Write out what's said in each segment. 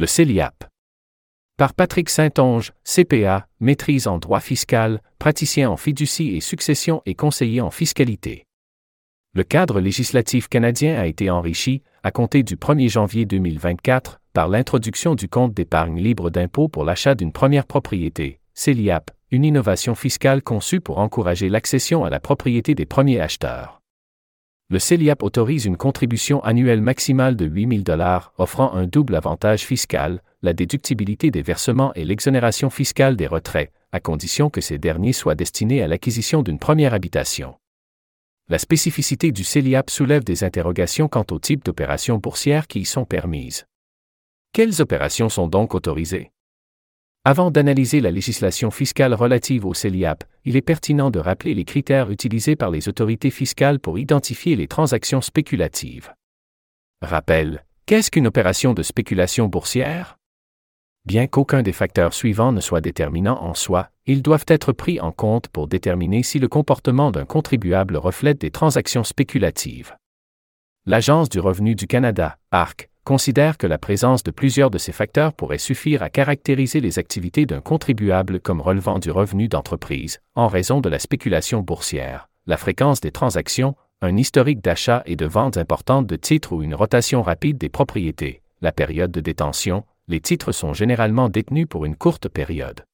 Le CELIAP. Par Patrick Saint-Onge, CPA, maîtrise en droit fiscal, praticien en fiducie et succession et conseiller en fiscalité. Le cadre législatif canadien a été enrichi, à compter du 1er janvier 2024, par l'introduction du compte d'épargne libre d'impôt pour l'achat d'une première propriété, CELIAP, une innovation fiscale conçue pour encourager l'accession à la propriété des premiers acheteurs le CELIAP autorise une contribution annuelle maximale de 8 000 offrant un double avantage fiscal, la déductibilité des versements et l'exonération fiscale des retraits, à condition que ces derniers soient destinés à l'acquisition d'une première habitation. La spécificité du CELIAP soulève des interrogations quant au type d'opérations boursières qui y sont permises. Quelles opérations sont donc autorisées? Avant d'analyser la législation fiscale relative au CELIAP, il est pertinent de rappeler les critères utilisés par les autorités fiscales pour identifier les transactions spéculatives. Rappel, qu'est-ce qu'une opération de spéculation boursière? Bien qu'aucun des facteurs suivants ne soit déterminant en soi, ils doivent être pris en compte pour déterminer si le comportement d'un contribuable reflète des transactions spéculatives. L'Agence du revenu du Canada, ARC, considère que la présence de plusieurs de ces facteurs pourrait suffire à caractériser les activités d'un contribuable comme relevant du revenu d'entreprise, en raison de la spéculation boursière, la fréquence des transactions, un historique d'achat et de ventes importantes de titres ou une rotation rapide des propriétés, la période de détention, les titres sont généralement détenus pour une courte période.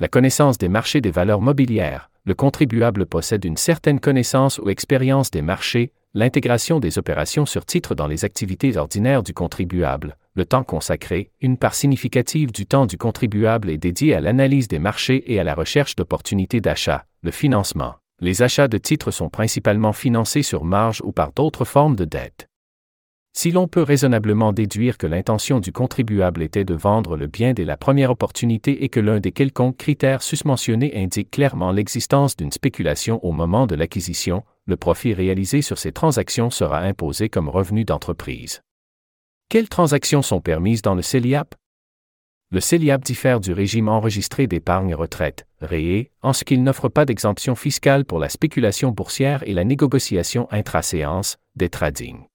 La connaissance des marchés des valeurs mobilières, le contribuable possède une certaine connaissance ou expérience des marchés, l'intégration des opérations sur titre dans les activités ordinaires du contribuable, le temps consacré, une part significative du temps du contribuable est dédié à l'analyse des marchés et à la recherche d'opportunités d'achat, le financement. Les achats de titres sont principalement financés sur marge ou par d'autres formes de dette. Si l'on peut raisonnablement déduire que l'intention du contribuable était de vendre le bien dès la première opportunité et que l'un des quelconques critères susmentionnés indique clairement l'existence d'une spéculation au moment de l'acquisition, le profit réalisé sur ces transactions sera imposé comme revenu d'entreprise. Quelles transactions sont permises dans le CELIAP Le CELIAP diffère du régime enregistré d'épargne retraite, REE, en ce qu'il n'offre pas d'exemption fiscale pour la spéculation boursière et la négociation intra-séance, des trading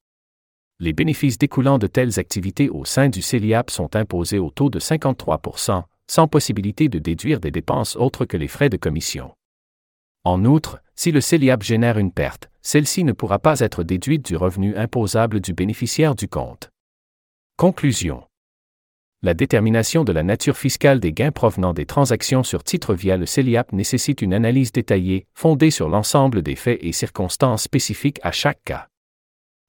les bénéfices découlant de telles activités au sein du CELIAP sont imposés au taux de 53% sans possibilité de déduire des dépenses autres que les frais de commission. En outre, si le CELIAP génère une perte, celle-ci ne pourra pas être déduite du revenu imposable du bénéficiaire du compte. Conclusion. La détermination de la nature fiscale des gains provenant des transactions sur titre via le CELIAP nécessite une analyse détaillée, fondée sur l'ensemble des faits et circonstances spécifiques à chaque cas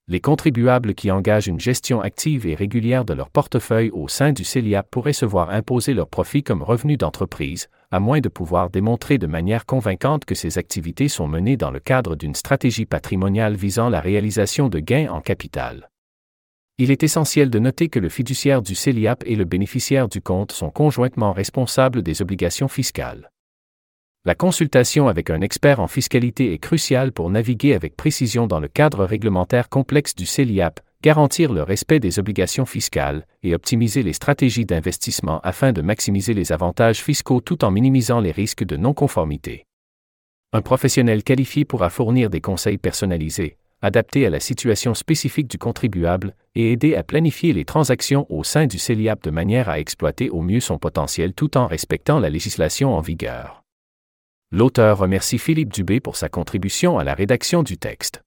les contribuables qui engagent une gestion active et régulière de leur portefeuille au sein du CELIAP pourraient se voir imposer leurs profits comme revenus d'entreprise, à moins de pouvoir démontrer de manière convaincante que ces activités sont menées dans le cadre d'une stratégie patrimoniale visant la réalisation de gains en capital. Il est essentiel de noter que le fiduciaire du CELIAP et le bénéficiaire du compte sont conjointement responsables des obligations fiscales. La consultation avec un expert en fiscalité est cruciale pour naviguer avec précision dans le cadre réglementaire complexe du CELIAP, garantir le respect des obligations fiscales et optimiser les stratégies d'investissement afin de maximiser les avantages fiscaux tout en minimisant les risques de non-conformité. Un professionnel qualifié pourra fournir des conseils personnalisés, adaptés à la situation spécifique du contribuable et aider à planifier les transactions au sein du CELIAP de manière à exploiter au mieux son potentiel tout en respectant la législation en vigueur. L'auteur remercie Philippe Dubé pour sa contribution à la rédaction du texte.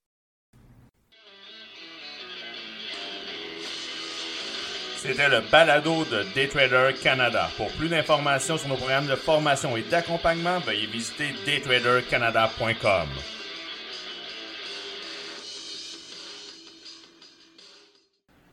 C'était le balado de Daytrader Canada. Pour plus d'informations sur nos programmes de formation et d'accompagnement, veuillez visiter daytradercanada.com.